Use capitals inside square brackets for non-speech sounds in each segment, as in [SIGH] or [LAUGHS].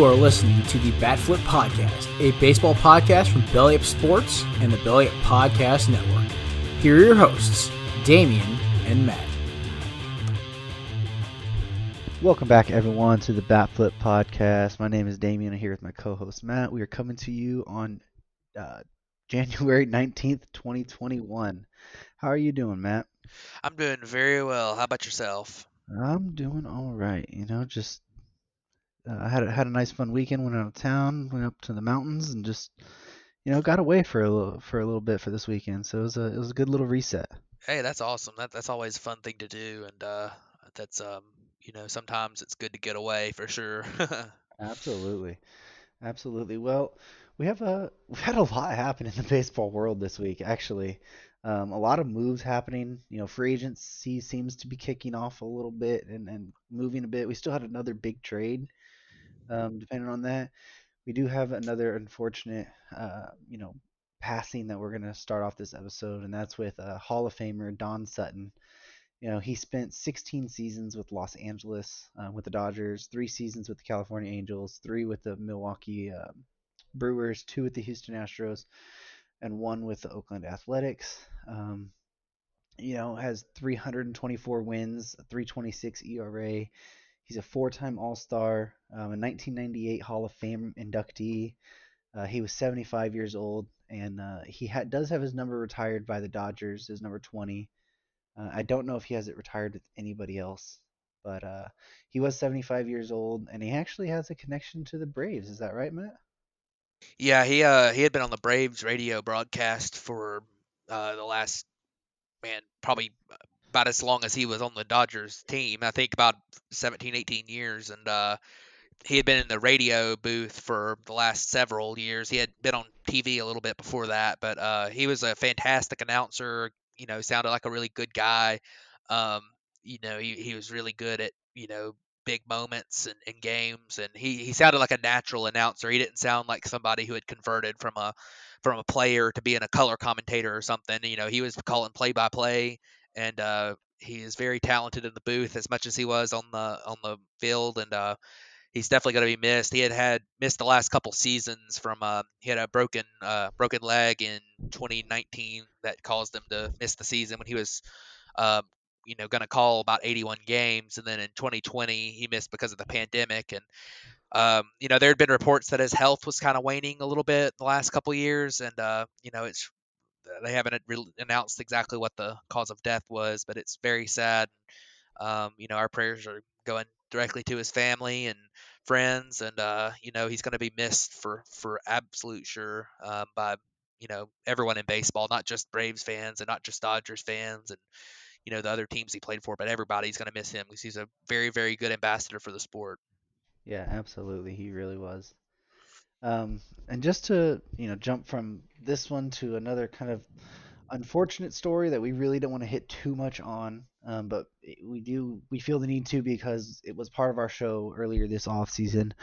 You are listening to the Batflip Podcast, a baseball podcast from Belly Up Sports and the Belly Up Podcast Network. Here are your hosts, Damian and Matt. Welcome back, everyone, to the Batflip Podcast. My name is Damian. I'm here with my co-host Matt. We are coming to you on uh, [LAUGHS] January 19th, 2021. How are you doing, Matt? I'm doing very well. How about yourself? I'm doing all right. You know, just uh, I had a, had a nice fun weekend. Went out of town, went up to the mountains, and just you know got away for a little for a little bit for this weekend. So it was a it was a good little reset. Hey, that's awesome. That that's always a fun thing to do, and uh, that's um, you know, sometimes it's good to get away for sure. [LAUGHS] Absolutely, absolutely. Well, we have a [LAUGHS] we've had a lot happen in the baseball world this week. Actually, um, a lot of moves happening. You know, free agency seems to be kicking off a little bit and and moving a bit. We still had another big trade um, depending on that. We do have another unfortunate, uh, you know, passing that we're going to start off this episode, and that's with uh, Hall of Famer Don Sutton. You know, he spent 16 seasons with Los Angeles, uh, with the Dodgers, three seasons with the California Angels, three with the Milwaukee uh, Brewers, two with the Houston Astros, and one with the Oakland Athletics. Um, you know, has 324 wins, 326 ERA, He's a four-time All-Star, um, a 1998 Hall of Fame inductee. Uh, he was 75 years old, and uh, he ha- does have his number retired by the Dodgers, his number 20. Uh, I don't know if he has it retired with anybody else, but uh, he was 75 years old, and he actually has a connection to the Braves. Is that right, Matt? Yeah, he uh he had been on the Braves radio broadcast for uh, the last man probably about as long as he was on the Dodgers team. I think about 17, 18 years, and uh, he had been in the radio booth for the last several years. He had been on TV a little bit before that, but uh, he was a fantastic announcer. You know, sounded like a really good guy. Um, you know, he, he was really good at you know big moments and, and games, and he he sounded like a natural announcer. He didn't sound like somebody who had converted from a from a player to being a color commentator or something. You know, he was calling play by play and uh, he is very talented in the booth as much as he was on the on the field, and uh, he's definitely going to be missed. He had had missed the last couple seasons from uh, he had a broken uh, broken leg in 2019 that caused him to miss the season when he was. Uh, you know, going to call about 81 games, and then in 2020 he missed because of the pandemic. And um, you know, there had been reports that his health was kind of waning a little bit the last couple years, and uh, you know, it's they haven't really announced exactly what the cause of death was, but it's very sad. Um, you know, our prayers are going directly to his family and friends, and uh, you know he's going to be missed for for absolute sure um, by you know everyone in baseball, not just Braves fans and not just Dodgers fans and you know the other teams he played for, but everybody's going to miss him because he's a very very good ambassador for the sport. Yeah, absolutely, he really was. Um, and just to you know jump from this one to another kind of unfortunate story that we really don't want to hit too much on, um, but we do we feel the need to because it was part of our show earlier this off season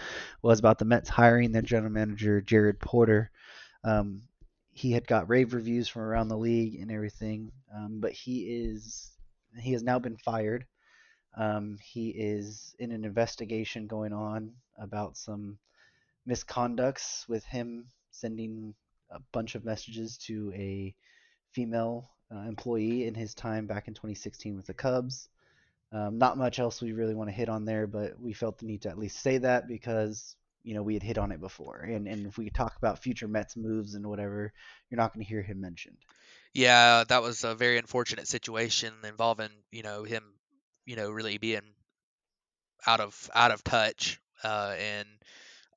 was about the Mets hiring their general manager Jared Porter. Um, he had got rave reviews from around the league and everything, um, but he is he has now been fired. Um, he is in an investigation going on about some misconducts with him sending a bunch of messages to a female uh, employee in his time back in 2016 with the Cubs. Um, not much else we really want to hit on there, but we felt the need to at least say that because you know we had hit on it before, and and if we talk about future Mets moves and whatever, you're not going to hear him mentioned. Yeah, that was a very unfortunate situation involving you know him, you know, really being out of out of touch, uh, and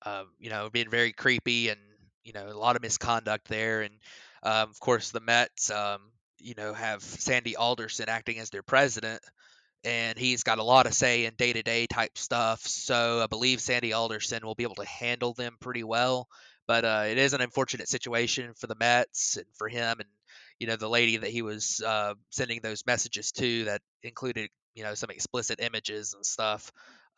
um, you know, being very creepy and you know a lot of misconduct there. And um, of course, the Mets, um, you know, have Sandy Alderson acting as their president, and he's got a lot of say in day-to-day type stuff. So I believe Sandy Alderson will be able to handle them pretty well. But uh, it is an unfortunate situation for the Mets and for him and you know the lady that he was uh, sending those messages to that included you know some explicit images and stuff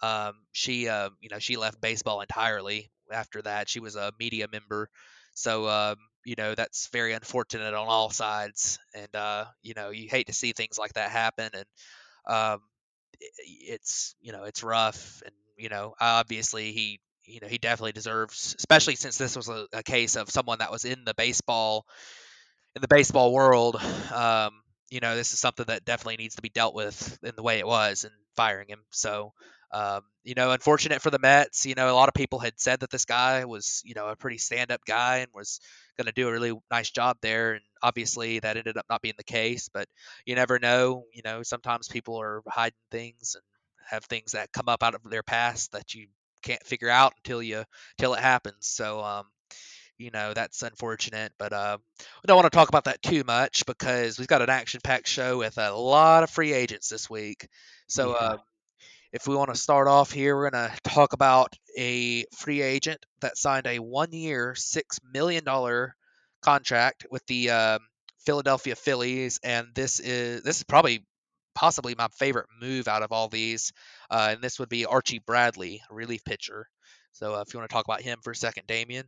um, she, uh, you know, she left baseball entirely after that. She was a media member, so um, you know that's very unfortunate on all sides. And uh, you know, you hate to see things like that happen, and um, it's you know it's rough. And you know, obviously he you know he definitely deserves, especially since this was a, a case of someone that was in the baseball in the baseball world. Um, you know, this is something that definitely needs to be dealt with in the way it was and firing him. So, um, you know, unfortunate for the Mets. You know, a lot of people had said that this guy was, you know, a pretty stand-up guy and was going to do a really nice job there. And obviously, that ended up not being the case. But you never know. You know, sometimes people are hiding things and have things that come up out of their past that you can't figure out until you until it happens. So, um, you know that's unfortunate but uh, we don't want to talk about that too much because we've got an action-packed show with a lot of free agents this week so Yeah. uh, if we want to start off here we're going to talk about a free agent that signed a one-year six million dollar contract with the um, philadelphia phillies and this is this is probably possibly my favorite move out of all these uh, and this would be archie bradley a relief pitcher. So uh, if you want to talk about him for a second Damian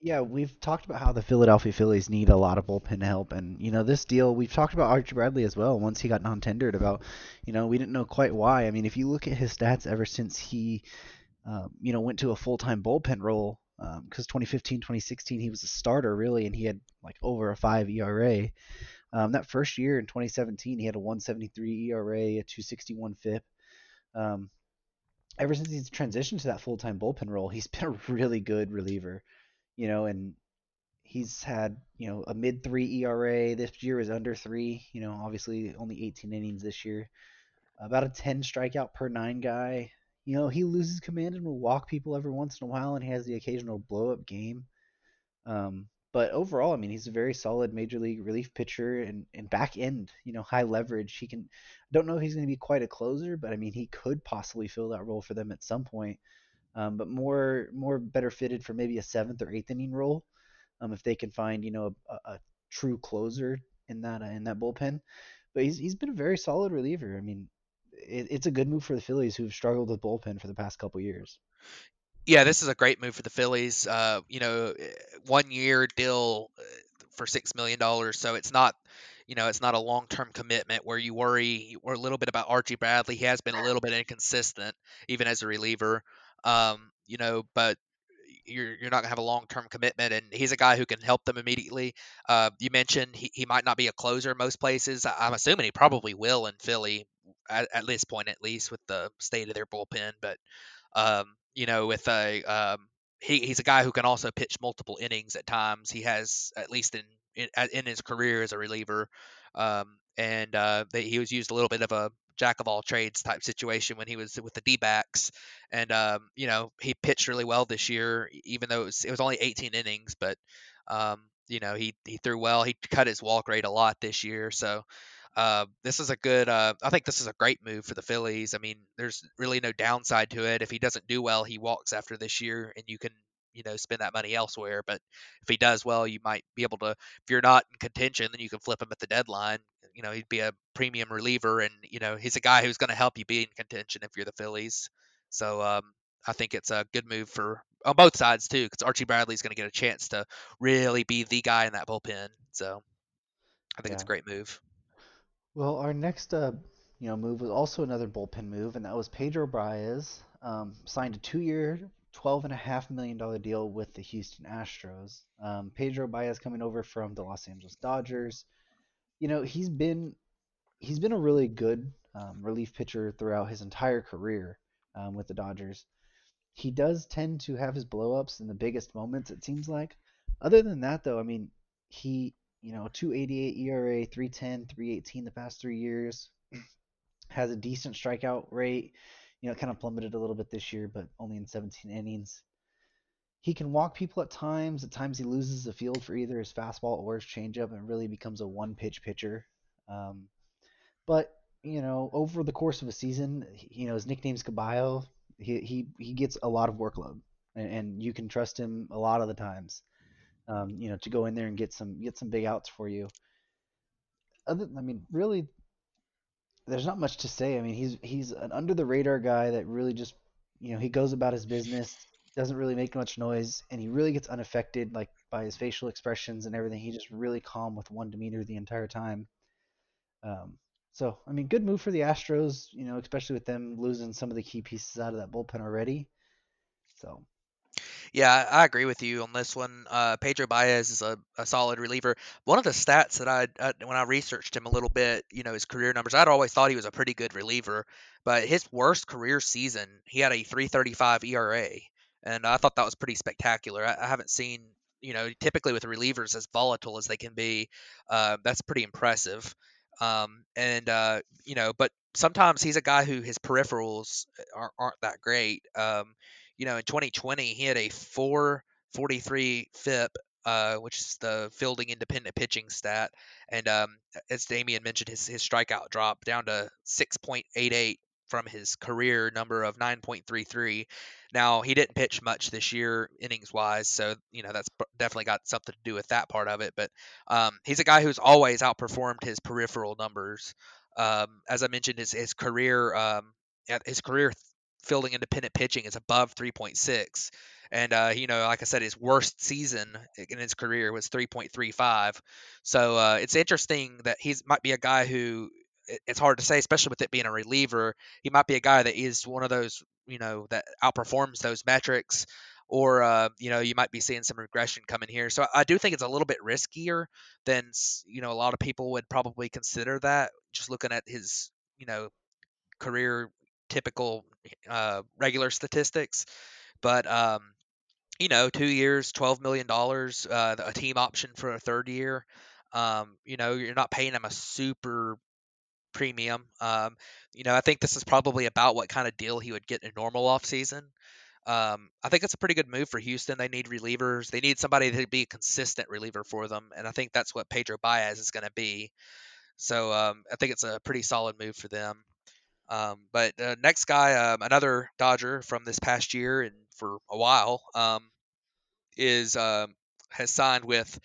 Yeah, we've talked about how the Philadelphia Phillies need a lot of bullpen help, and you know this deal. We've talked about Archie Bradley as well. Once he got non-tendered, about you know we didn't know quite why. I mean, if you look at his stats ever since he, um, you know, went to a full-time bullpen role, because 2015, 2016 he was a starter really, and he had like over a five ERA. Um, that first year in 2017, he had a 173 ERA, a 261 FIP. Um, ever since he's transitioned to that full-time bullpen role, he's [LAUGHS] been a really good reliever you know, and he's had, you know, a mid three ERA. This year is under three, you know, obviously only 18 innings this year. About a 10 strikeout per nine guy. You know, he loses command and will walk people every once in a while, and he has the occasional blow up game. Um, but overall, I mean, he's a very solid major league relief pitcher and, and back end, you know, high leverage. He can, I don't know if he's going to be quite a closer, but I mean, he could possibly fill that role for them at some point um, but more more better fitted for maybe a seventh or eighth inning role um, if they can find you know a, a true closer in that uh, in that bullpen. But he's he's been a very solid reliever. I mean, it, it's a good move for the Phillies who've struggled with bullpen for the past couple years. Yeah, this is a great move for the Phillies. Uh, you know, one year deal uh, for six million dollars, so it's not, you know, it's not a long term commitment where you worry or a little bit about Archie Bradley. He has been a little bit inconsistent, even as a reliever. Um, you know, but you're you're not gonna have a long term commitment, and he's a guy who can help them immediately. Uh, you mentioned he, he might not be a closer in most places. I, I'm assuming he probably will in Philly at, at this point, at least with the state of their bullpen. But um, you know, with a um, he, he's a guy who can also pitch multiple innings at times. He has at least in in, in his career as a reliever, um, and uh, he was used a little bit of a jack of all trades type situation when he was with the D-backs, and um, you know he pitched really well this year, even though it was, it was only 18 innings, but um, you know he he threw well. He cut his walk rate a lot this year, so. Uh, this is a good. Uh, I think this is a great move for the Phillies. I mean, there's really no downside to it. If he doesn't do well, he walks after this year, and you can, you know, spend that money elsewhere. But if he does well, you might be able to. If you're not in contention, then you can flip him at the deadline. You know, he'd be a premium reliever, and you know, he's a guy who's going to help you be in contention if you're the Phillies. So um, I think it's a good move for on both sides too, because Archie Bradley's going to get a chance to really be the guy in that bullpen. So I think it's a great move. Well, our next uh, you know move was also another bullpen move, and that was Pedro Baez um, signed a two-year, twelve and a half million dollar deal with the Houston Astros. Um, Pedro Baez coming over from the Los Angeles Dodgers. You know he's been he's been a really good um, relief pitcher throughout his entire career um, with the Dodgers. He does tend to have his blowups in the biggest moments, it seems like. Other than that, though, I mean, he, you know, 288 ERA, 310, 318 the past three years, [CLEARS THROAT] has a decent strikeout rate. You know, kind of plummeted a little bit this year, but only in 17 innings. He can walk people at times. At times, he loses the field for either his fastball or his changeup and really becomes a one pitch pitcher. Um, but you know, over the course of a season, you know, his nickname's Caballo. He he he gets a lot of workload, and, and you can trust him a lot of the times. Um, you know, to go in there and get some get some big outs for you. Other, I mean, really, there's not much to say. I mean, he's he's an under the radar guy that really just, you know, he goes about his business, doesn't really make much noise, and he really gets unaffected like by his facial expressions and everything. He's just really calm with one demeanor the entire time. Um, so, I mean, good move for the Astros, you know, especially with them losing some of the key pieces out of that bullpen already. So, Yeah, I agree with you on this one. Uh, Pedro Baez is a, a solid reliever. One of the stats that I, I, when I researched him a little bit, you know, his career numbers, I'd always thought he was a pretty good reliever, but his worst career season, he had a 3.35 ERA, and I thought that was pretty spectacular. I, I haven't seen, you know, typically with relievers as volatile as they can be, uh, that's pretty impressive. Um, and uh, you know, but sometimes he's a guy who his peripherals aren't, aren't that great. Um, you know, in 2020, he had a 443 FIP, uh, which is the fielding independent pitching stat. And um, as Damian mentioned, his, his strikeout dropped down to 6.88 from his career number of 9.33. Now, he didn't pitch much this year, innings wise, so, you know, that's definitely got something to do with that part of it. But um, he's a guy who's always outperformed his peripheral numbers. Um, as I mentioned, his, his career, um, his career fielding independent pitching is above 3.6. And, uh, you know, like I said, his worst season in his career was 3.35. So uh, it's interesting that he might be a guy who it's hard to say, especially with it being a reliever. He might be a guy that is one of those, you know, that outperforms those metrics, or uh, you know, you might be seeing some regression coming here. So I do think it's a little bit riskier than you know a lot of people would probably consider that. Just looking at his, you know, career typical uh, regular statistics, but um, you know, two years, twelve million dollars, uh, a team option for a third year. Um, you know, you're not paying him a super premium. Um, you know, I think this is probably about what kind of deal he would get in normal offseason. Um, I think it's a pretty good move for Houston. They need relievers. They need somebody to be a consistent reliever for them, and I think that's what Pedro Baez is going to be. So um, I think it's a pretty solid move for them. Um, but uh, next guy, um, another Dodger from this past year and for a while, um, is um, has signed with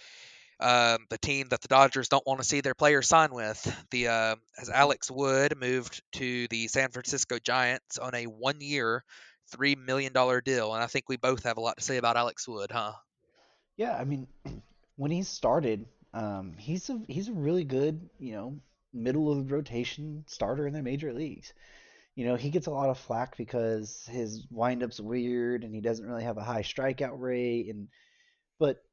um, the team that the Dodgers don't want to see their players sign with. The uh, as Alex Wood moved to the San Francisco Giants on a one-year, three million dollar deal, and I think we both have a lot to say about Alex Wood, huh? Yeah, I mean, [CLEARS THROAT] when he started, um, he's a he's a really good, you know, middle of the rotation starter in the major leagues. You know, he gets a lot of flack because his windup's weird and he doesn't really have a high strikeout rate and but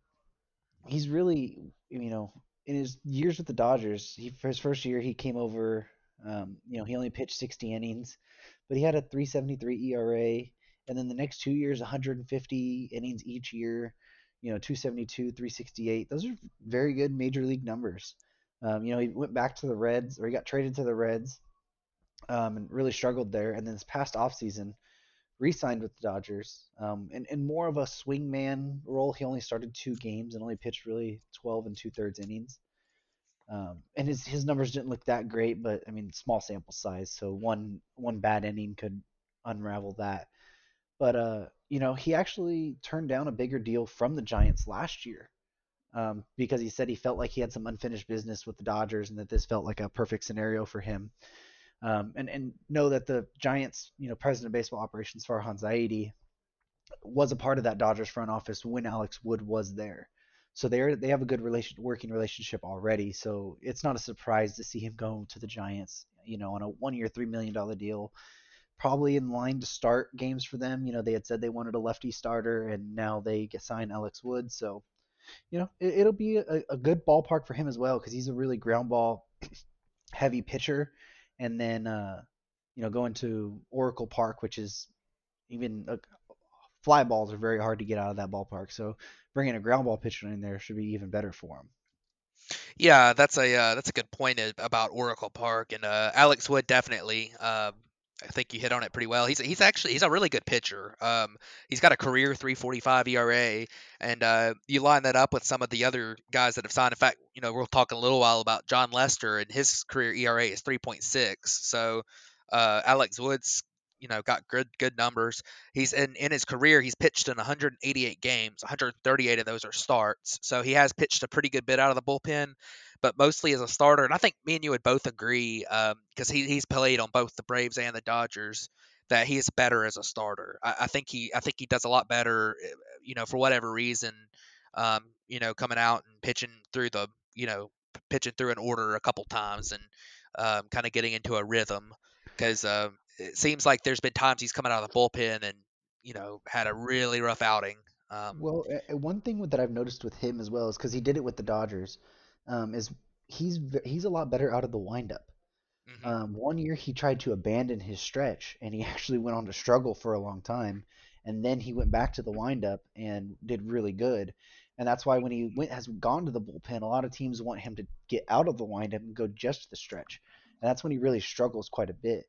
he's really, you know, in his years with the Dodgers, he for his first year he came over. Um, you know, he only pitched 60 innings, but he had a 3.73 ERA, and then the next two years, 150 innings each year. You know, 272, 368. Those are very good major league numbers. Um, you know, he went back to the Reds, or he got traded to the Reds, um, and really struggled there. And then this past offseason, re-signed with the Dodgers, um, and in more of a swingman role. He only started two games and only pitched really 12 and two thirds innings. Um, and his his numbers didn't look that great, but I mean, small sample size, so one one bad inning could unravel that. But uh, you know, he actually turned down a bigger deal from the Giants last year um, because he said he felt like he had some unfinished business with the Dodgers and that this felt like a perfect scenario for him. Um, and and know that the Giants, you know, president of baseball operations Farhan Zaidi was a part of that Dodgers front office when Alex Wood was there. So they they have a good relation working relationship already. So it's not a surprise to see him go to the Giants, you know, on a one year three million dollar deal. Probably in line to start games for them. You know, they had said they wanted a lefty starter, and now they signed Alex Wood. So, you know, it, will be a, a, good ballpark for him as well because he's a really ground ball [CLEARS THROAT] heavy pitcher and then uh, you know going to Oracle Park, which is even uh, fly balls are very hard to get out of that ballpark. So bringing a ground ball pitcher in there should be even better for him. Yeah, that's a uh, that's a good point about Oracle Park and uh, Alex Wood definitely. Um, I think you hit on it pretty well. He's he's actually he's a really good pitcher. Um, he's got a career 3.45 ERA, and uh, you line that up with some of the other guys that have signed. In fact, you know we'll talk in a little while about Jon Lester, and his career ERA is 3.6. So uh, Alex Wood's, you know, got good good numbers. He's in in his career he's pitched in 188 games. 138 of those are starts. So he has pitched a pretty good bit out of the bullpen but mostly as a starter. And I think me and you would both agree because um, he, he's played on both the Braves and the Dodgers that he is better as a starter. I, I, think he I think he does a lot better, eh, you know, for whatever reason, um, you know, coming out and pitching through the you know pitching through an order a couple times and um, kind of getting into a rhythm because uh, it seems like there's been times he's coming out of the bullpen and you know had a really rough outing. Um, Well, one thing that I've noticed with him as well is because he did it with the Dodgers, um, is he's he's a lot better out of the windup. mhm. Um, one year he tried to abandon his stretch, and he [LAUGHS] actually went on to struggle for a long time, and then he went back to the windup and did really good. And that's why when he went has gone to the bullpen, a lot of teams want him to get out of the windup and go just to the stretch, and that's when he really struggles quite a bit.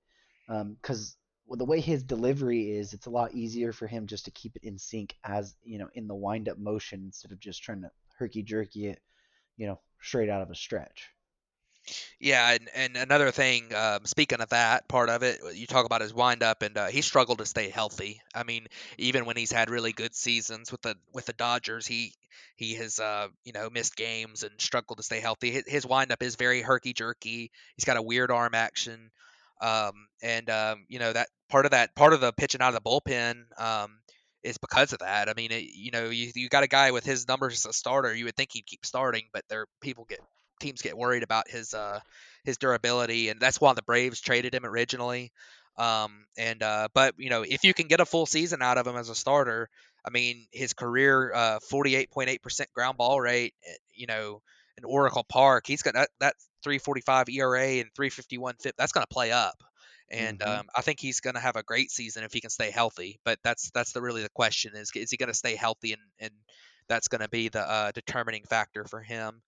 Because well, the way his delivery is, it's a lot easier for him just to keep it in sync as you know in the windup motion instead of just trying to herky jerky it, you know, straight out of a stretch. Yeah, and, and another thing, um, speaking of that part of it, you talk about his windup, and uh, he struggled to stay healthy. I mean, even when he's had really good seasons with the with the Dodgers, he he has uh, you know missed games and struggled to stay healthy. His, windup is very herky jerky. He's got a weird arm action, um, and um, you know that part of that part of the pitching out of the bullpen um, is because of that. I mean, it, you know, you you got a guy with his numbers as a starter, you would think he'd keep starting, but there people get teams get worried about his uh his durability, and that's why the Braves traded him originally. Um, and uh, but you know, if you can get a full season out of him as a starter, I mean, his career uh 48.8% ground ball rate, eh, you know, in Oracle Park, he's got that that 345 ERA and 351 FIP. That's going to play up. And hmm um, I think he's going to have a great season if he can stay healthy. But that's that's the really the question is is he going to stay healthy and and that's going to be the uh, determining factor for him.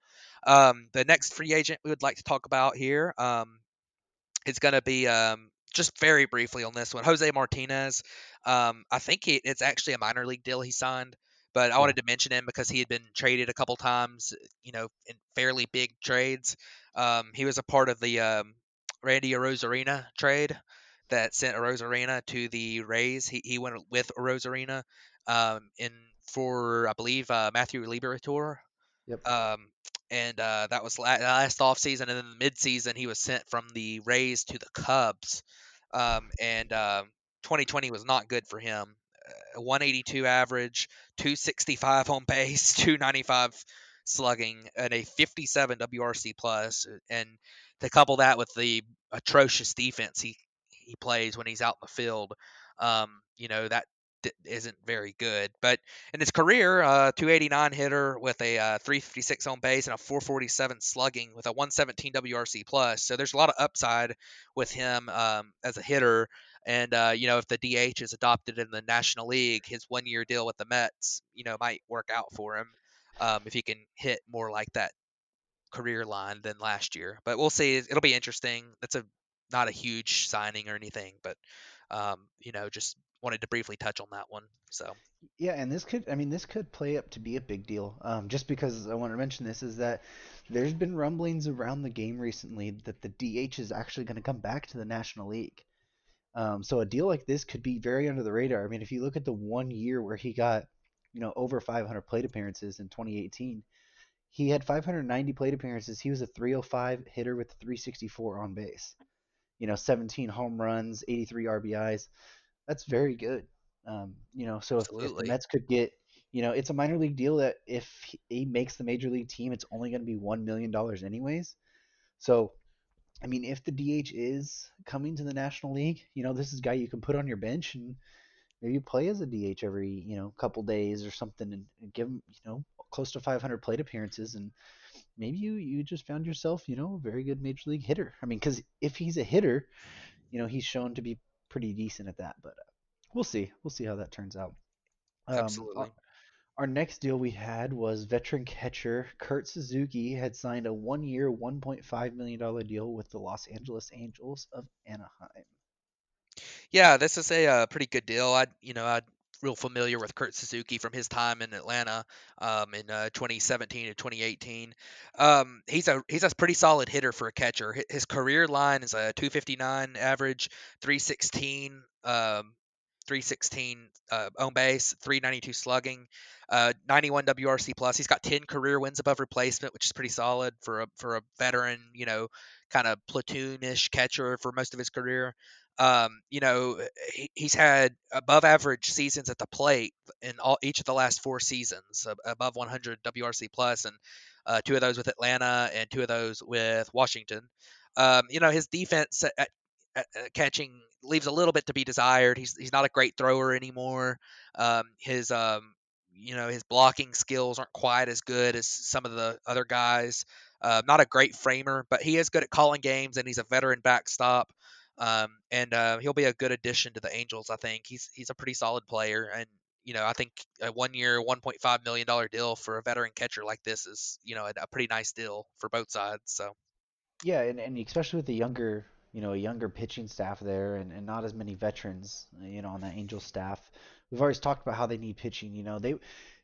Um, the next free agent we would like to talk about here um, is going to be um, just very briefly on this one, Jose Martinez. Um, I think he, it's actually a minor league deal he signed, but I wanted to mention him because he had been traded a couple times, you know, in fairly big trades. Um, he was a part of the um, Randy Arozarena trade that sent Arozarena to the Rays. He, he went with Arozarena um, in for I believe uh, Matthew Liberatore Yep. um, and uh, that was la- last off season, and then the mid season he was sent from the Rays to the Cubs, um, and um 2020 was not good for him. Uh, 182 average, 265 on base, [LAUGHS] 295 slugging, and a 57 WRC uh, and to couple that with the atrocious defense he he plays when he's out in the field, um, you know that isn't very good. But in his career, uh, 289 hitter with a uh, 356 on base and a 447 slugging with a 117 WRC plus. So there's a lot of upside with him um, as a hitter. And uh, you know, if the DH is adopted in the National League, his one-year deal with the Mets, you know, might work out for him um, if he can hit more like that career line than last year. But we'll see. It'll be interesting. That's a not a huge signing or anything, but um, you know, just wanted to briefly touch on that one. So Yeah, and this could, I mean, this could play up to be a big deal. Um, just because I want to mention this is that there's been rumblings around the game recently that the DH is actually going to come back to the National League. Um, so a deal like this could be very under the radar. I mean, if you look at the one year where he got, you know, over 500 plate appearances in 2018, he had 590 plate appearances. He was a 305 hitter with 364 on base. You know, 17 home runs, 83 RBIs. That's very good. Um, you know, so if, if the. Mets could get, you know, it's a minor league deal that if he he makes the major league team, it's only going to be $1 million anyways. So, I mean, if the DH is coming to the National League, you know, this is a guy you can put on your bench and maybe you play as a DH every, you know, couple days or something and, and give him, you know, close to 500 plate appearances and maybe you you just found yourself, you know, a very good major league hitter. I mean, cuz if he's a hitter, you know, he's shown to be pretty decent at that, but uh, we'll see. We'll see how that turns out. Um, our, Absolutely. our next deal we had was veteran catcher Kurt Suzuki had signed a one-year, $1.5 million deal with the Los Angeles Angels of Anaheim. Yeah, this is a uh, pretty good deal. I, you know, I'm real familiar with Kurt Suzuki from his time in Atlanta um, in uh, 2017 to 2018. Um, he's a he's a pretty solid hitter for a catcher. His career line is a 259 average, 316. Um, 316 uh, on base, 392 slugging, uh, 91 WRC plus. He's got 10 career wins above replacement, which is pretty solid for a for a veteran, you know, kind of platoonish catcher for most of his career. Um, you know, he, he's had above average seasons at the plate in all each of the last four seasons, above 100 WRC plus, and uh, two of those with Atlanta and two of those with Washington. Um, you know, his defense at, at, at catching leaves a little bit to be desired. He's he's not a great thrower anymore. Um, his um, you know his blocking skills aren't quite as good as some of the other guys. Uh, not a great framer, but he is good at calling games, and he's a veteran backstop. Um, and uh, he'll be a good addition to the Angels. I think he's he's a pretty solid player, and you know I think a one year, 1.5 million dollar deal for a veteran catcher like this is you know a, a pretty nice deal for both sides. So Yeah, and, and especially with the younger, you know, a younger pitching staff there and, and not as many veterans, you know, on that Angels staff. We've always talked about how they need pitching, you know. They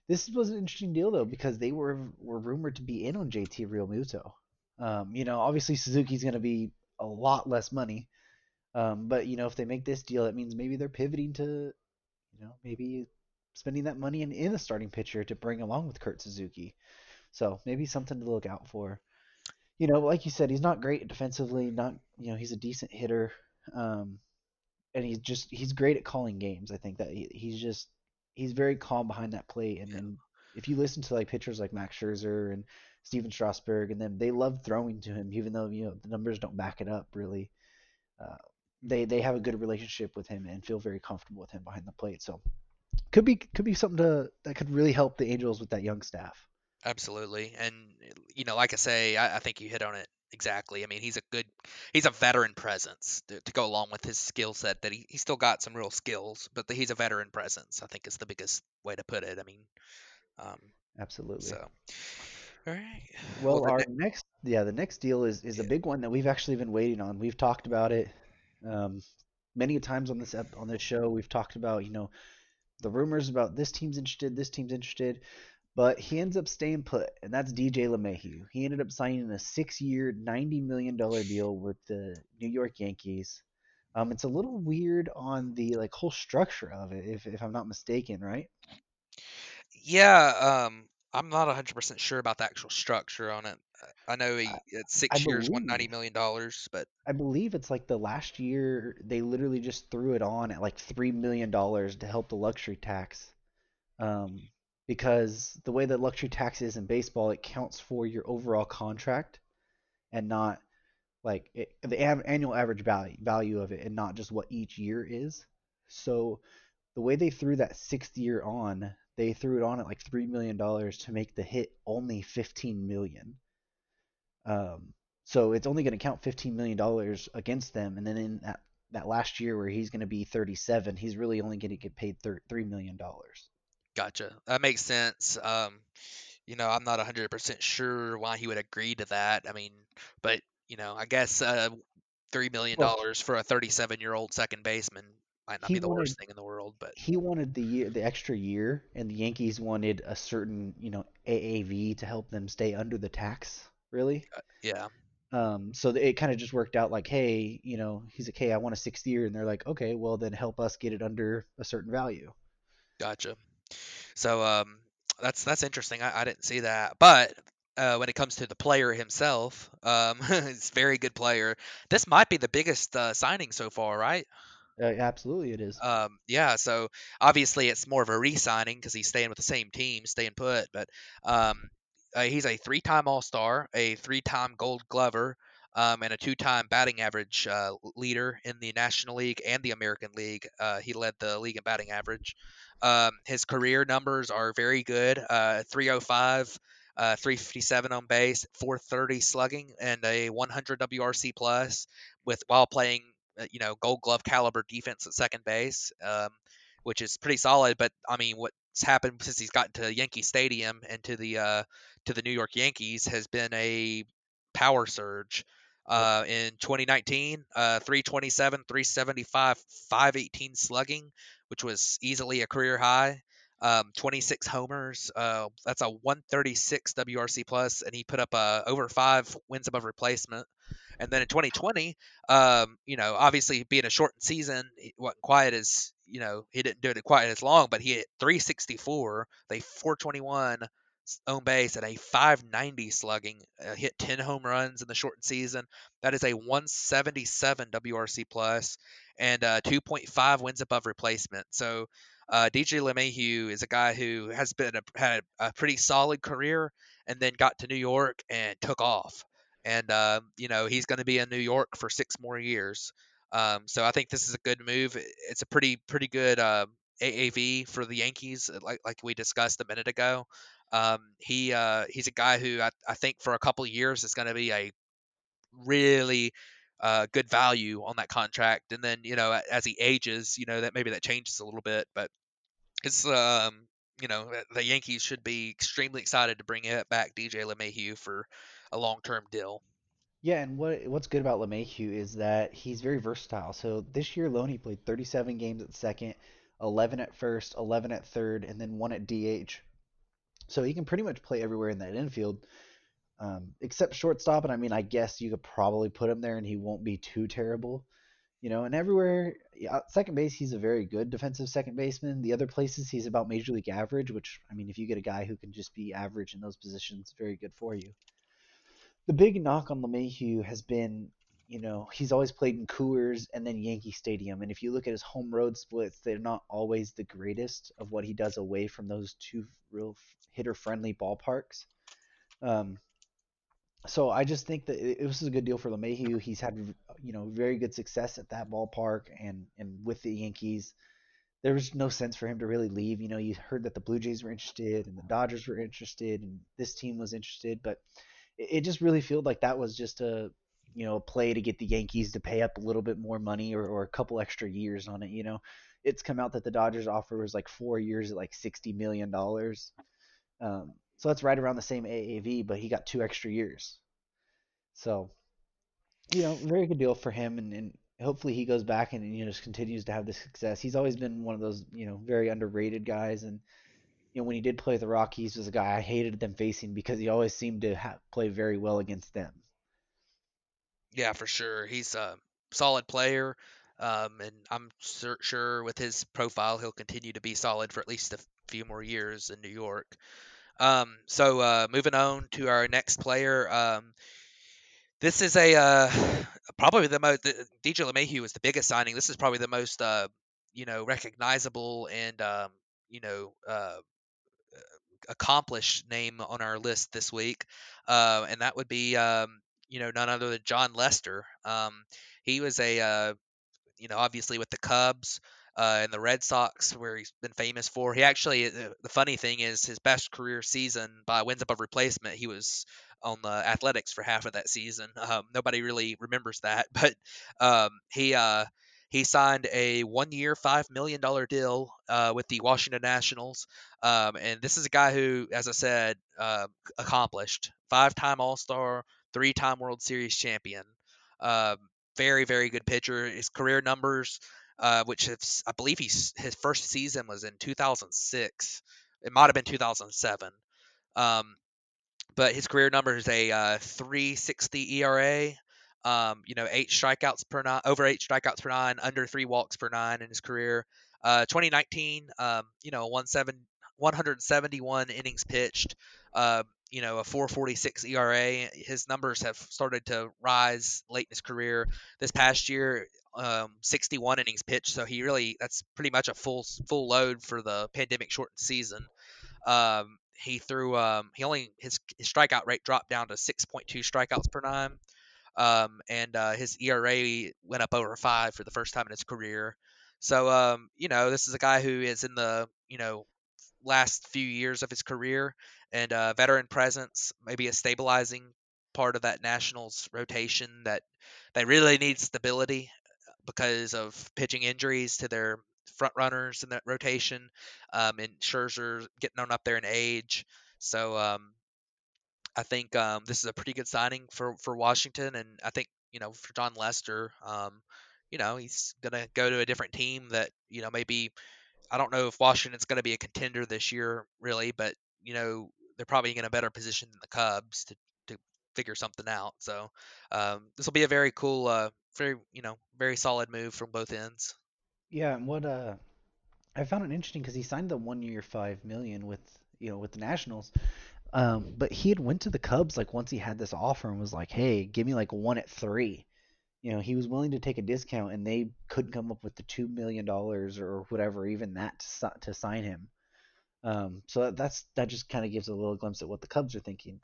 this was an interesting deal though because they were were rumored to be in on JT Realmuto. Um, you know, obviously Suzuki's going to be a lot less money. Um, but you know, if they make this deal, that means maybe they're pivoting to, you know, maybe spending that money in, in a starting pitcher to bring along with Kurt Suzuki. So maybe something to look out for you know, like you said, he's not great defensively. Not, you know, he's a decent hitter, um, and he's just he's great at calling games. I think that he, he's just he's very calm behind that plate. And then if you listen to like pitchers like Max Scherzer and Stephen Strasburg and them, they love throwing to him, even though you know the numbers don't back it up really. Uh, they they have a good relationship with him and feel very comfortable with him behind the plate. So could be could be something to that could really help the Angels with that young staff. Absolutely, and you know, like I say, I, I think you hit on it exactly. I mean, he's a good, he's a veteran presence to, to go along with his skill set. That he he still got some real skills, but the, he's a veteran presence. I think is the biggest way to put it. I mean, um, Absolutely. so all right. Well, the our ne- next, yeah, the next deal is is a big one that we've actually been waiting on. We've talked about it um, many times on this ep- on this show. We've talked about, you know, the rumors about this team's interested, this team's interested, but he ends up staying put, and that's DJ LeMahieu. He ended up signing a six-year, ninety million dollar deal with the New York Yankees. Um, it's a little weird on the like whole structure of it, if if I'm not mistaken, right? yeah, um, I'm not 100% sure about the actual structure on it. I know he it's I six years, 190 believe. million dollars, but I believe it's like the last year they literally just threw it on at like three million dollars to help the luxury tax. Um, because the way that luxury tax is in baseball, it counts for your overall contract and not like it, the an- annual average value value of it, and not just what each year is. So the way they threw that sixth year on, they threw it on at like three million dollars to make the hit only fifteen million. Um, so it's only going to count $15 million against them. And then in that, that last year where he's going to be 37, he's really only going to get paid thir- $3 million. Gotcha. That makes sense. Um, you know, I'm not 100% sure why he would agree to that. I mean, but you know, I guess uh, three million Well, dollars for a 37 year old second baseman might not be the wanted worst thing in the world, but he wanted the year, the extra year, and the Yankees wanted a certain, you know, AAV to help them stay under the tax, really. uh, yeah, Um, so it kind of just worked out like, hey, you know, he's like, hey, I want a sixth year, and they're like, okay, well then help us get it under a certain value. gotcha. So um, that's that's interesting. I, I didn't see that, but uh, when it comes to the player himself, um, [LAUGHS] he's a very good player. This might be the biggest uh, signing so far, right? Uh, absolutely, it is. Um, yeah, so obviously it's more of a re-signing because he's staying with the same team, staying put. But um, uh, he's a three-time All-Star, a three-time Gold Glover, um, and a two-time batting average uh, leader in the National League and the American League. Uh, he led the league in batting average. Um, his career numbers are very good: uh, 305. Uh, 357 on base, 430 slugging, and a 100 WRC plus, with while playing uh, you know Gold Glove caliber defense at second base, um, which is pretty solid. But I mean, what's happened since he's gotten to Yankee Stadium and to the uh, to the New York Yankees has been a power surge. Uh, in 2019, uh, 327, 375, 518 slugging, which was easily a career high. Um, 26 homers. Uh, that's a 136 WRC plus, and he put up uh, over five wins above replacement. And then in 2020, um, you know, obviously being a shortened season, it wasn't quite as you know he didn't do it quite as long, but he hit 364, they 421 s- on base at a 590 slugging, uh, hit 10 home runs in the shortened season. That is a 177 WRC plus and uh, 2.5 wins above replacement. So uh, DJ LeMahieu is a guy who has been a, had a pretty solid career and then got to New York and took off and um, you know he's going to be in New York for six more years. Um, so I think this is a good move. It's a pretty pretty good uh, AAV for the Yankees, like like we discussed a minute ago. Um, he uh, he's a guy who I, I think for a couple years is going to be a really uh, good value on that contract. And then you know as he ages, you know that maybe that changes a little bit, but it's um you know the Yankees should be extremely excited to bring it back DJ LeMahieu for a long term deal. Yeah, and what what's good about LeMahieu is that he's very versatile. So this year alone, he played 37 games at second, 11 at first, 11 at third, and then one at DH. So he can pretty much play everywhere in that infield, um, except shortstop. And I mean, I guess you could probably put him there, and he won't be too terrible. You know, and everywhere, second base, he's a very good defensive second baseman. The other places, he's about major league average, which, I mean, if you get a guy who can just be average in those positions, very good for you. The big knock on LeMahieu has been, you know, he's always played in Coors and then Yankee Stadium. And if you look at his home road splits, they're not always the greatest of what he does away from those two real hitter friendly ballparks. Um, so I just think that it, it was a good deal for LeMahieu. He's had you know very good success at that ballpark and and with the Yankees. There was no sense for him to really leave. You know, you heard that the Blue Jays were interested and the Dodgers were interested and this team was interested, but it, it just really felt like that was just a you know a play to get the Yankees to pay up a little bit more money or, or a couple extra years on it. You know, it's come out that the Dodgers offer was like four years at like sixty million dollars. Um, so that's right around the same AAV, but he got two extra years. So, you know, very good deal for him, and, and hopefully he goes back and you know just continues to have the success. He's always been one of those you know very underrated guys, and you know when he did play the Rockies, was a guy I hated them facing because he always seemed to ha- play very well against them. Yeah, for sure. He's a solid player. Um, and I'm sure with his profile, he'll continue to be solid for at least a few more years in New York. Um, so uh, moving on to our next player. Um, this is a uh, [SIGHS] probably the most DJ LeMahieu is the biggest signing. This is probably the most uh, you know recognizable and um, you know uh, accomplished name on our list this week, uh, and that would be um, you know none other than Jon Lester. Um, he was a uh, you know obviously with the Cubs uh, and the Red Sox, where he's been famous for. He actually, uh, the funny thing is, his best career season by wins above replacement, he was on the Athletics for half of that season. Um, nobody really remembers that, [LAUGHS] but um, he uh, he signed a one-year, five million dollar deal uh, with the Washington Nationals, um, and this is a guy who, as I said, uh, accomplished five-time All-Star, three-time World Series champion. Um, very, very good pitcher. His career numbers uh, which is, I believe he's his first season was in 2006. It might have been 2007. Um, but his career number is a uh, 360 ERA. Um, you know, eight strikeouts per nine, over eight strikeouts per nine, under three walks per nine in his career. Uh, 2019, um, you know, 171 innings pitched. Uh, you know, a 446 ERA. His numbers have started to rise late in his career. This past year, um, 61 innings pitched, so he really that's pretty much a full full load for the pandemic shortened season. Um, he threw um, he only his, his strikeout rate dropped down to 6.2 strikeouts per nine, um, and uh, his ERA went up over five for the first time in his career. So um, you know this is a guy who is in the you know last few years of his career and uh, veteran presence, maybe a stabilizing part of that Nationals rotation that they really need stability because of pitching injuries to their front runners in that rotation, um, and Scherzer getting on up there in age. So um, I think um, this is a pretty good signing for for Washington, and I think you know for Jon Lester, um, you know he's gonna go to a different team that you know maybe I don't know if Washington's gonna be a contender this year really, but you know they're probably in a better position than the Cubs to to figure something out. So um, this will be a very cool uh, very you know very solid move from both ends. Yeah, and what uh, I found it interesting because he signed the one year five million with you know with the Nationals, um, but he had went to the Cubs like once he had this offer and was like, hey, give me like one at three. You know, he was willing to take a discount, and they couldn't come up with the two million dollars or whatever, even that to, to sign him. Um, so that's that just kind of gives a little glimpse at what the Cubs are thinking.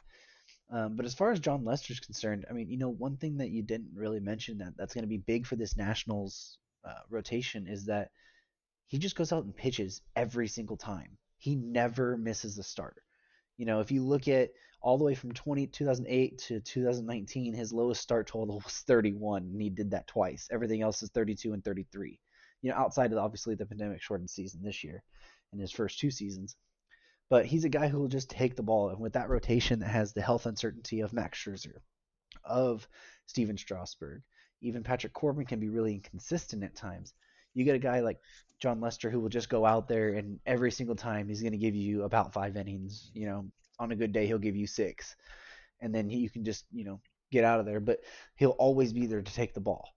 Um, but as far as Jon Lester's concerned, I mean, you know, one thing that you didn't really mention that that's going to be big for this Nationals uh, rotation is that he just goes out and pitches every single time. He never misses a start. You know, if you look at all the way from 20, 2008 to 2019, his lowest start total [LAUGHS] was 31, and he did that twice. Everything else is 32 and 33. You know, outside of obviously the pandemic shortened season this year in his first two seasons. But he's a guy who will just take the ball, and with that rotation that has the health uncertainty of Max Scherzer, of Stephen Strasburg, even Patrick Corbin can be really inconsistent at times. You get a guy like Jon Lester who will just go out there and every single time he's going to give you about five innings. You know, on a good day he'll give you six, and then he, you can just you know get out of there. But he'll always be there to take the ball.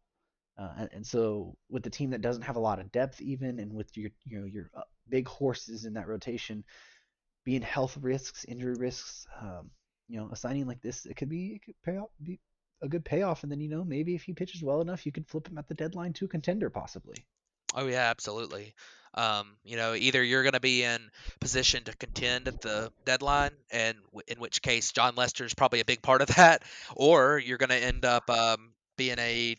Uh, and, and, so with the team that doesn't have a lot of depth, even and with your you know your uh, big horses in that rotation, being health risks, injury risks, um, you know, a signing like this, it could be it could pay off, be a good payoff, and then you know maybe if he pitches well enough, you could flip him at the deadline to a contender possibly. Oh yeah, absolutely. Um, you know, either you're going to be in position to contend at the deadline, and w- in which case Jon Lester is probably a big part of that, [LAUGHS] or you're going to end up um, being a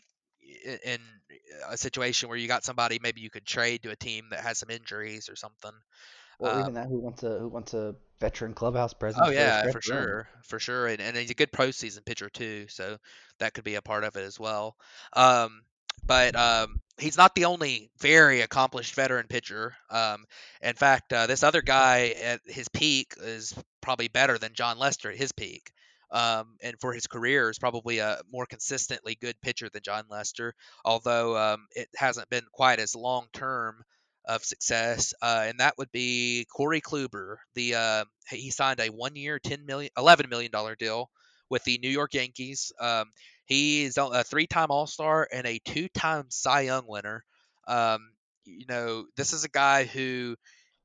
in a situation where you got somebody maybe you could trade to a team that has some injuries or something. Or um, even that, who wants a who wants a veteran clubhouse presence? Oh yeah, for sure, for sure, and, and he's a good postseason pitcher too, so that could be a part of it as well. Um, but um, he's not the only very accomplished veteran pitcher. Um, in fact, uh, this other guy at his peak is probably better than Jon Lester at his peak. Um, and for his career is probably a more consistently good pitcher than Jon Lester, although um, it hasn't been quite as long term of success, uh, and that would be Corey Kluber. The uh, he signed a one-year, ten million, eleven million dollar deal with the New York Yankees. Um, he is a three-time All-Star and a two-time Cy Young winner. Um, you know, this is a guy who,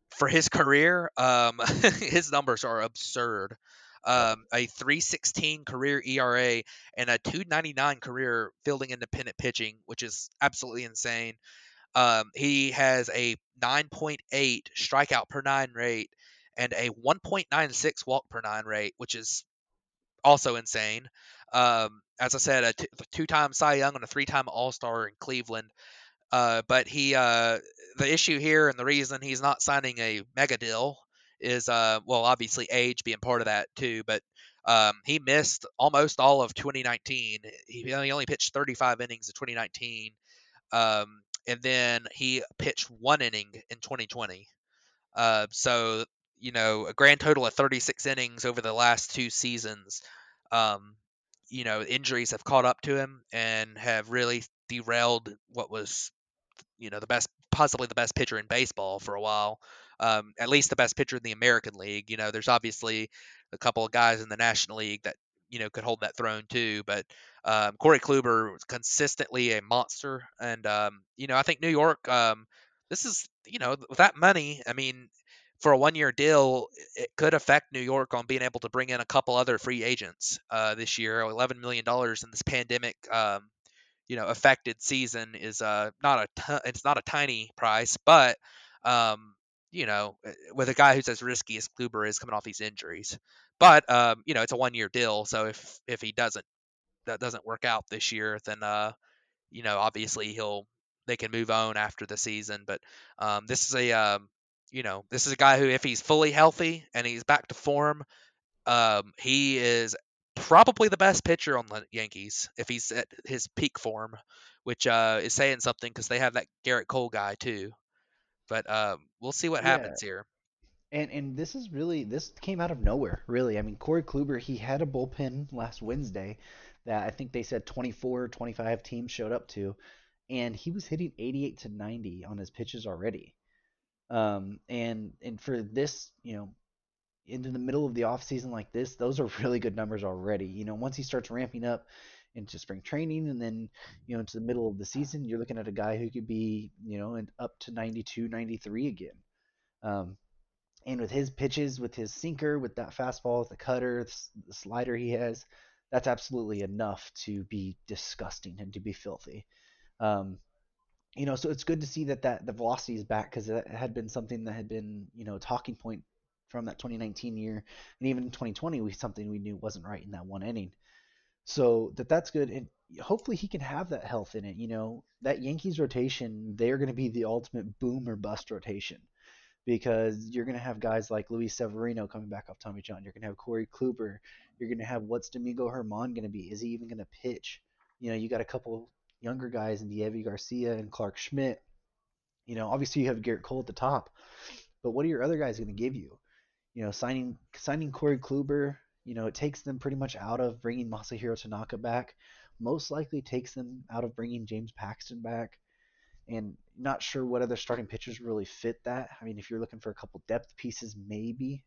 for his career, um, [LAUGHS] his numbers are absurd. Um, a 316 career ERA and a 299 career fielding independent pitching, which is absolutely insane. Um, he has a 9.8 strikeout per nine rate and a 1.96 walk per nine rate, which is also insane. Um, as I said, a two-time Cy Young and a three-time All-Star in Cleveland. Uh, but he, uh, the issue here and the reason he's not signing a mega deal is, uh, well, obviously age being part of that too. But um, he missed almost all of 2019. He only pitched 35 innings in 2019. Um, and then he pitched one inning in 2020. Uh, so you know, a grand total of 36 innings over the last two seasons. Um, you know, injuries have caught up to him and have really derailed what was, you know, the best, possibly the best pitcher in baseball for a while. Um, at least the best pitcher in the American League. You know, there's obviously a couple of guys in the National League that you know could hold that throne too. But um, Corey Kluber was consistently a monster, and um, you know I think New York. Um, this is you know with that money. I mean, for a one-year deal, it could affect New York on being able to bring in a couple other free agents uh, this year. Eleven million dollars in this pandemic. Um, you know, affected season is uh, not a t- it's not a tiny price, but um, you know, eh, with a guy who's as risky as Kluber is coming off these injuries. But um, you know, it's a one year deal, so if if he doesn't that doesn't work out this year, then uh, you know, obviously he'll they can move on after the season. But um, this is a um, you know, this is a guy who, if he's fully healthy and he's back to form, um, he is probably the best pitcher on the Yankees if he's at his peak form, which uh, is saying something because they have that Gerrit Cole guy too. But um, we'll see what yeah. happens here. And and this is really this came out of nowhere, really. I mean, Corey Kluber, he had a bullpen last Wednesday that I think they said 24, 25 teams showed up to, and he was hitting 88 to 90 on his pitches already. Um, and and for this, you know, into the middle of the off season like this, those are [LAUGHS] really good numbers already. You know, once he starts ramping up into spring training and then you know into the middle of the season, you're looking at a guy who could be you know and up to 92, 93 again. Um, and with his pitches, with his sinker, with that fastball, with the cutter, the slider he has, that's absolutely enough to be disgusting and to be filthy. Um, you know, so it's good to see that that the velocity is back because it had been something that had been you know talking point from that 2019 year, and even in 2020, we something we knew wasn't right in that one inning. So that that's good. And hopefully he can have that health in it. You know, that Yankees rotation, they're going to be the ultimate boom or bust rotation because you're going to have guys like Luis Severino coming back off Tommy John. You're going to have Corey Kluber. You're going to have what's Domingo Germán going to be? Is he even going to pitch? You know, you got a couple younger guys in Deivi Garcia and Clarke Schmidt. You know, obviously you have Gerrit Cole at the top, but what are your other guys going to give you? You know, signing signing Corey Kluber, you know, it takes them pretty much out of bringing Masahiro Tanaka back. Most likely takes them out of bringing James Paxton back. And not sure what other starting pitchers really fit that. I mean, if you're looking for a couple depth pieces, maybe.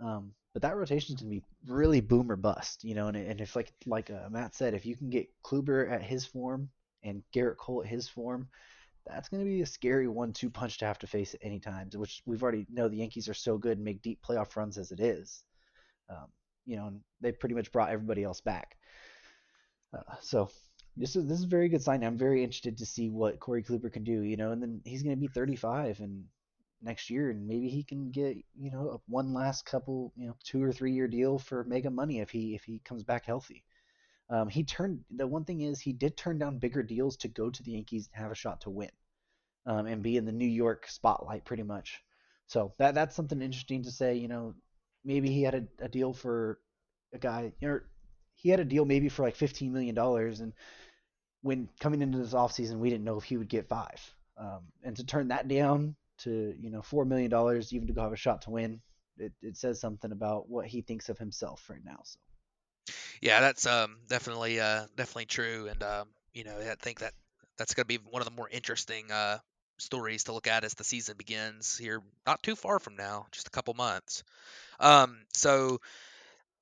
Um, but that rotation is going to be really boom or bust, you know. And, and if like like uh, Matt said, if you can get Kluber at his form and Gerrit Cole at his form, that's going to be a scary one-two punch to have to face at any time. Which we've already know the Yankees are so good and make deep playoff runs as it is. Um, you know, and they pretty much brought everybody else back. Uh, so this is this is a very good sign. I'm very interested to see what Corey Kluber can do. You know, and then he's going to be 35 and next year, and maybe he can get you know one last couple, you know, two or three year deal for mega money if he if he comes back healthy. Um, he turned the one thing is he did turn down bigger deals to go to the Yankees and have a shot to win, um, and be in the New York spotlight pretty much. So that that's something interesting to say. You know, maybe he had a, a deal for a guy. You know, he had a deal maybe for like fifteen million dollars, and when coming into this offseason, we didn't know if he would get five. Um, and to turn that down to you know four million dollars even to go have a shot to win, it, it says something about what he thinks of himself right now. So. Yeah, that's um, definitely uh, definitely true, and um, you know I think that that's going to be one of the more interesting uh, stories to look at as the season begins here, not too far from now, just a couple months. Um, so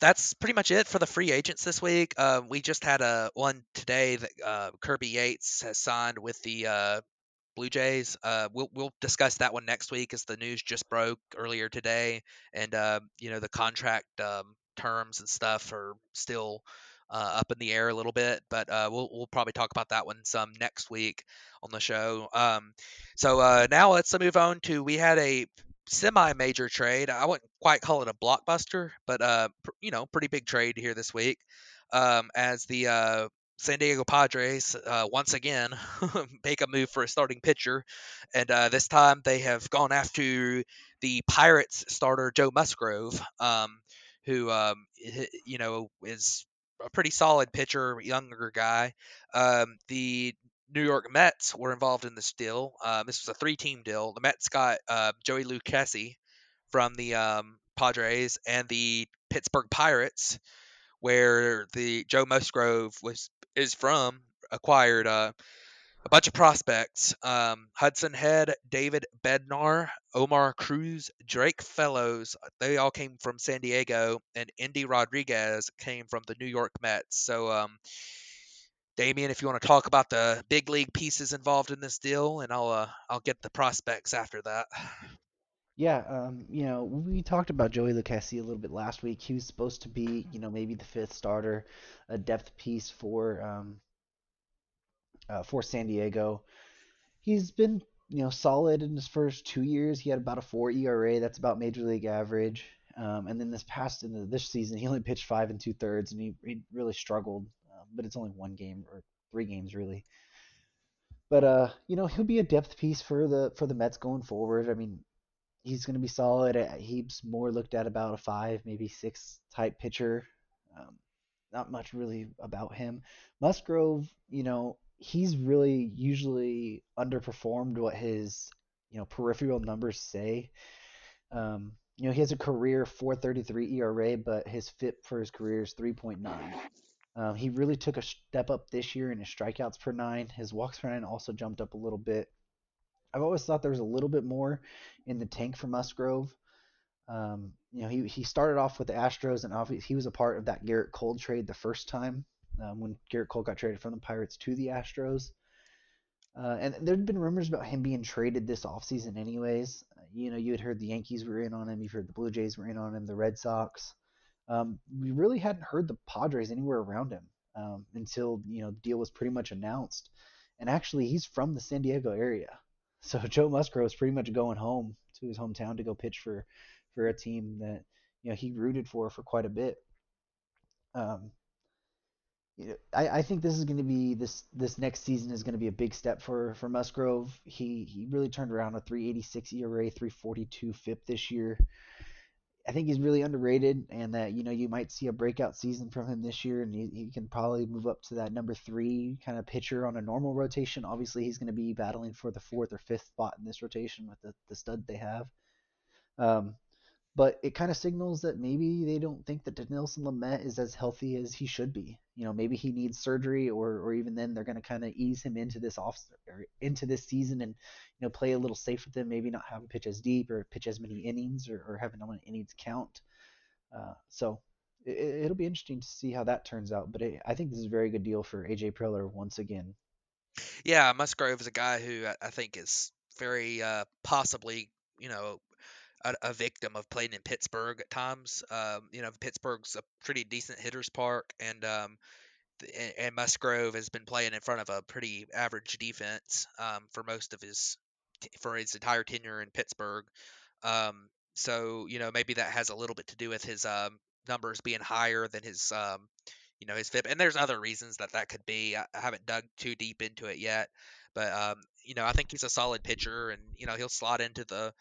that's pretty much it for the free agents this week. Uh, we just had a one today that uh, Kirby Yates has signed with the uh, Blue Jays. Uh, we'll we'll discuss that one next week as the news just broke earlier today, and uh, you know the contract um, terms and stuff are still uh, up in the air a little bit, but uh, we'll we'll probably talk about that one some next week on the show. Um, so uh, now let's move on to we had a semi-major trade. I wouldn't quite call it a blockbuster, but uh, pr- you know, pretty big trade here this week. Um, as the uh, San Diego Padres uh, once again [LAUGHS] make a move for a starting pitcher, and uh, this time they have gone after the Pirates starter Joe Musgrove, um, who um, you know is a pretty solid pitcher, younger guy. Um, the New York Mets were involved in this deal. Uh, this was a three-team deal. The Mets got uh, Joey Lucchesi from the um, Padres and the Pittsburgh Pirates, where the Joe Musgrove was is from, acquired uh, a bunch of prospects: um, Hudson Head, David Bednar, Omar Cruz, Drake Fellows. They all came from San Diego, and Endy Rodriguez came from the New York Mets. So. Um, Damian, if you want to talk about the big league pieces involved in this deal, and I'll uh, I'll get the prospects after that. Yeah, um, you know, we talked about Joey Lucchesi a little bit last week. He was supposed to be, you know, maybe the fifth starter, a depth piece for um, uh, for San Diego. He's been, you know, solid in his first two years. He had about a four ERA. That's about major league average. Um, and then this past in this season, he only pitched five and two thirds, and he, he really struggled but it's only one game or three games really. But uh, you know, he'll be a depth piece for the for the Mets going forward. I mean, he's going to be solid. He's more looked at about a five, maybe six type pitcher. Um, not much really about him. Musgrove, you know, he's really usually underperformed what his you know peripheral numbers say. Um, you know, he has a career 4.33 ERA, but his FIP for his career is 3.9. Um, he really took a step up this year in his strikeouts per nine. His walks per nine also jumped up a little bit. I've always thought there was a little bit more in the tank for Musgrove. Um, you know, he, he started off with the Astros, and obviously he was a part of that Gerrit Cole trade the first time um, when Gerrit Cole got traded from the Pirates to the Astros. Uh, and there'd been rumors about him being traded this offseason anyways. Uh, you know, you had heard the Yankees were in on him, you've heard the Blue Jays were in on him, the Red Sox. Um, we really hadn't heard the Padres anywhere around him um, until you know the deal was pretty much announced. And actually, he's from the San Diego area, so [LAUGHS] Joe Musgrove is pretty much going home to his hometown to go pitch for for a team that you know he rooted for for quite a bit. Um, you know, I, I think this is going to be this this next season is going to be a big step for for Musgrove. He he really turned around a 386 ERA, 342 FIP this year. I think he's really underrated, and that you know you might see a breakout season from him this year, and he, he can probably move up to that number three kind of pitcher on a normal rotation. Obviously, he's going to be battling for the fourth or fifth spot in this rotation with the, the stud they have. Um, but it kind of signals that maybe they don't think that Dinelson Lamet is as healthy as he should be. You know, maybe he needs surgery, or or even then they're going to kind of ease him into this off or into this season and you know play a little safe with him. Maybe not have him pitch as deep or pitch as many innings or, or have an innings count. Uh, so it, will be interesting to see how that turns out. But it, I think this is a very good deal for AJ Preller once again. Yeah, Musgrove is a guy who I, I think is very uh, possibly you know a, a, victim of playing in Pittsburgh at times. Um, you know, Pittsburgh's a pretty decent hitters park, and um, and Musgrove has been playing in front of a pretty average defense um, for most of his for his entire tenure in Pittsburgh. Um, so you know maybe that has a little bit to do with his um, numbers being higher than his um, you know his FIP, and there's other reasons that that could be. I, I haven't dug too deep into it yet, but um, you know I think he's a solid pitcher, and you know he'll slot into the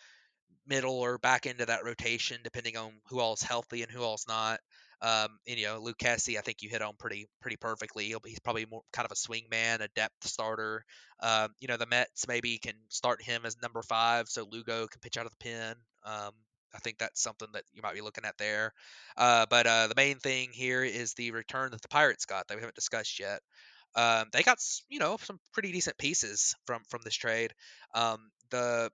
middle or back into that rotation, depending on who all's healthy and who all's not. Um, and, you know, Lucchesi, I think you hit on pretty pretty perfectly. He'll, he's probably more kind of a swing man, a depth starter. Um, you know, the Mets maybe can start him as number five, so Lugo can pitch out of the pen. Um, I think that's something that you might be looking at there. Uh, but uh, the main thing here is the return that the Pirates got that we haven't discussed yet. Um, they got you know some pretty decent pieces from from this trade. Um, the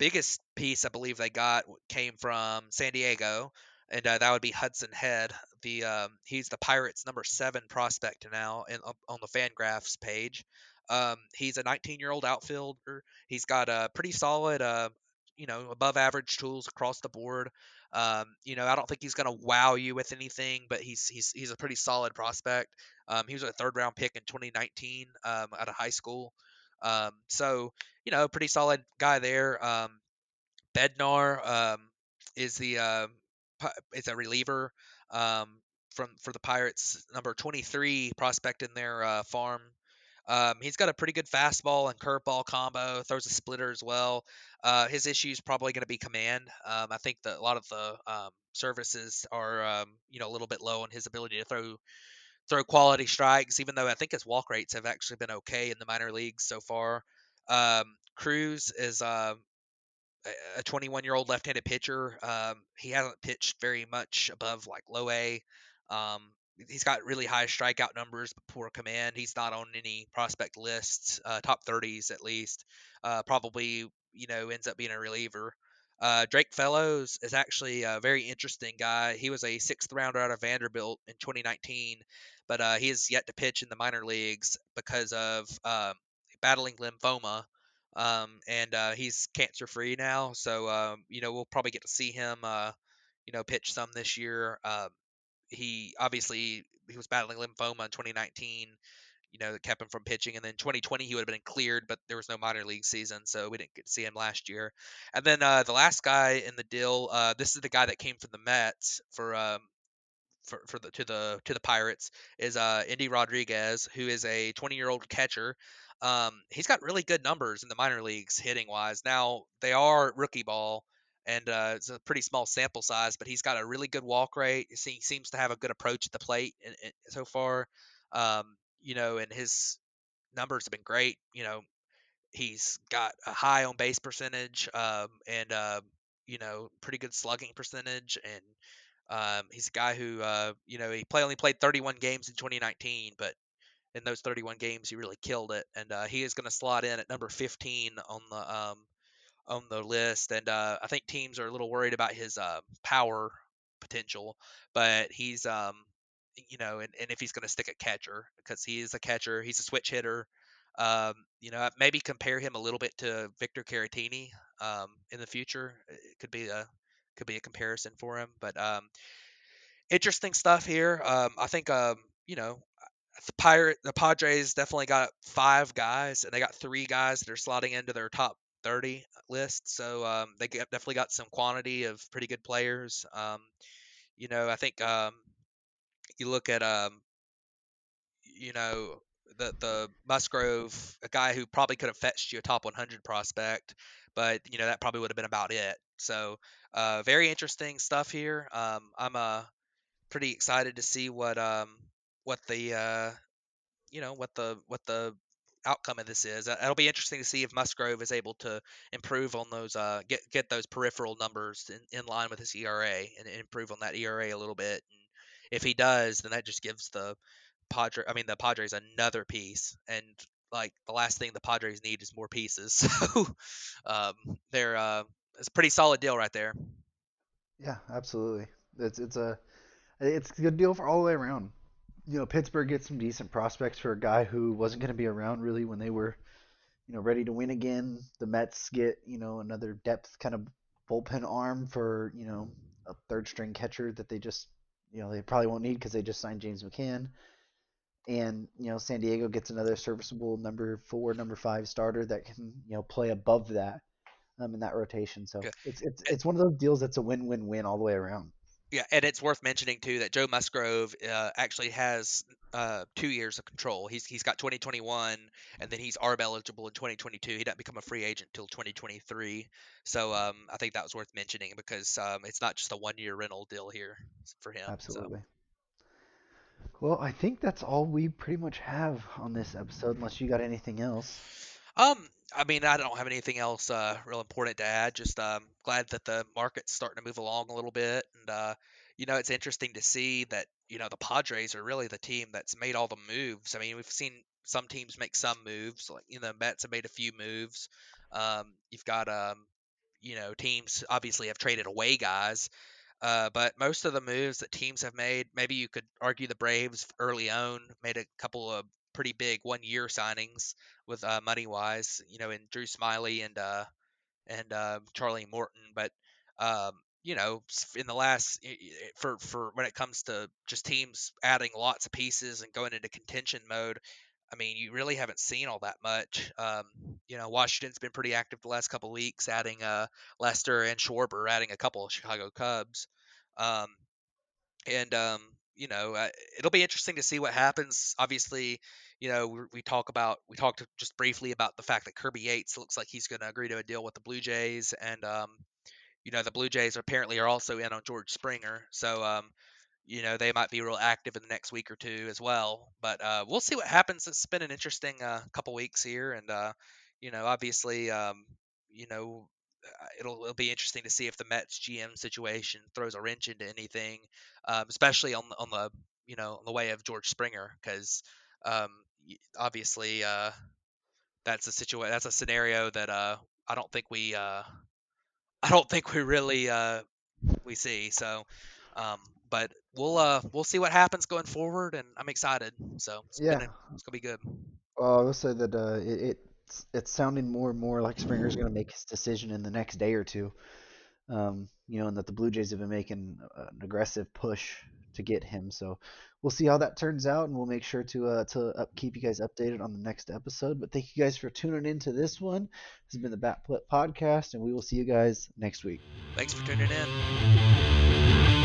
biggest piece I believe they got came from San Diego, and uh, that would be Hudson Head. The um, he's the Pirates' number seven prospect now in, on the Fangraphs page. Um, he's a 19-year-old outfielder. He's got a pretty solid, uh, you know, above average tools across the board. Um, you know, I don't think he's going to wow you with anything, but he's he's he's a pretty solid prospect. Um, he was a third round pick in 2019 um, out of high school. Um, so you know, pretty solid guy there. Um, Bednar um, is the uh, is a reliever um, from for the Pirates, number 23 prospect in their uh, farm. Um, he's got a pretty good fastball and curveball combo. Throws a splitter as well. Uh, his issue is probably going to be command. Um, I think that a lot of the services are, you know, a little bit low on his ability to throw throw quality strikes, even though I think his walk rates have actually been okay in the minor leagues so far. Um, Cruz is uh, a 21 year old left handed pitcher. Um, he hasn't pitched very much above like low A. Um, he's got really high strikeout numbers, but poor command. He's not on any prospect lists, uh, top 30s at least. Uh, probably, you know, ends up being a reliever. Uh, Drake Fellows is actually a very interesting guy. He was a sixth rounder out of Vanderbilt in 2019, but uh, he has yet to pitch in the minor leagues because of um, battling lymphoma. Um, and uh, he's cancer free now, so um, you know we'll probably get to see him, uh, you know, pitch some this year. Um, he obviously he was battling lymphoma in 2019 you know, that kept him from pitching. And then 2020, he would have been cleared, but there was no minor league season, so we didn't get to see him last year. And then uh, the last guy in the deal, uh, this is the guy that came from the Mets for um, for, for the to the to the Pirates is uh, Endy Rodriguez, who is a 20 year old catcher. Um, he's got really good numbers in the minor leagues hitting wise. Now they are rookie ball, and uh, it's a pretty small sample size, but he's got a really good walk rate. He seems to have a good approach at the plate in, in, so far. Um, you know, and his numbers have been great. You know, he's got a high on base percentage um, and uh, you know pretty good slugging percentage, and um, he's a guy who uh, you know he play only played 31 games in 2019, but in those 31 games he really killed it, and uh, he is going to slot in at number 15 on the um, on the list, and uh, I think teams are a little worried about his uh, power potential, but he's um, you know, and, and if he's going to stick a catcher because he is a catcher, he's a switch hitter. Um, you know, maybe compare him a little bit to Victor Caratini um, in the future. It could be a could be a comparison for him, but um, interesting stuff here. Um, I think um, you know the pirate the Padres definitely got five guys, and they got three guys that are slotting into their top 30 list. So um, they get, definitely got some quantity of pretty good players. Um, you know, I think um, you look at um, you know, the the Musgrove, a guy who probably could have fetched you a top 100 prospect, but you know that probably would have been about it. So uh, very interesting stuff here. Um, I'm uh, pretty excited to see what um, what the uh, you know what the what the outcome of this is. Uh, it'll be interesting to see if Musgrove is able to improve on those, uh, get get those peripheral numbers in, in line with his ERA and, and improve on that ERA a little bit. And if he does, then that just gives the Padre, I mean the Padres another piece. And like the last thing the Padres need is more pieces. [LAUGHS] So um, they're uh, it's a pretty solid deal right there. Yeah, absolutely. It's it's a it's a good deal for all the way around you know, Pittsburgh gets some decent prospects for a guy who wasn't going to be around really when they were, you know, ready to win again. The Mets get, you know, another depth kind of bullpen arm for, you know, a third string catcher that they just, you know, they probably won't need because they just signed James McCann. And, you know, San Diego gets another serviceable number four, number five starter that can, you know, play above that um, in that rotation. So it's, it's, it's one of those deals that's a win win win all the way around. Yeah, and it's worth mentioning too that Joe Musgrove uh, actually has uh, two years of control. He's he's got 2021, and then he's ARB eligible in 2022. He doesn't become a free agent until 2023. So um, I think that was worth mentioning because um, it's not just a one-year rental deal here for him. Absolutely. So. Well, I think that's all we pretty much have on this episode, unless you got anything else. Um, I mean, I don't have anything else uh, real important to add. Just um, glad that the market's starting to move along a little bit, and uh, you know, it's interesting to see that you know the Padres are really the team that's made all the moves. I mean, we've seen some teams make some moves, like you know, Mets have made a few moves. Um, you've got um, you know, teams obviously have traded away guys. Uh, but most of the moves that teams have made, maybe you could argue the Braves early on made a couple of pretty big one year signings with uh, money wise, you know, in Drew Smyly and uh, and uh, Charlie Morton. But um, you know, in the last for for when it comes to just teams adding lots of pieces and going into contention mode, I mean, you really haven't seen all that much. Um, you know, Washington's been pretty active the last couple weeks, adding uh, Lester and Schwarber, adding a couple of Chicago Cubs. Um, and um, you know, uh, it'll be interesting to see what happens. Obviously, you know, we, we, talk about we talked just briefly about the fact that Kirby Yates looks like he's going to agree to a deal with the Blue Jays, and um, you know, the Blue Jays apparently are also in on George Springer, so um, you know, they might be real active in the next week or two as well. But uh, we'll see what happens. It's been an interesting uh, couple weeks here, and uh, you know, obviously, um, you know, it'll, it'll be interesting to see if the Mets GM situation throws a wrench into anything, um, especially on on the you know on the way of George Springer, because um, obviously uh, that's a situation that's a scenario that uh, I don't think we uh, I don't think we really uh, we see. So, um, but we'll uh, we'll see what happens going forward, and I'm excited. So it's yeah, gonna, it's gonna be good. Well, I will say that uh, it, it it's sounding more and more like Springer's going to make his decision in the next day or two. Um, you know, and that the Blue Jays have been making an aggressive push to get him. So we'll see how that turns out, and we'll make sure to uh, to up, keep you guys updated on the next episode. But thank you guys for tuning in to this one. This has been the Bat Flip Podcast, and we will see you guys next week. Thanks for tuning in.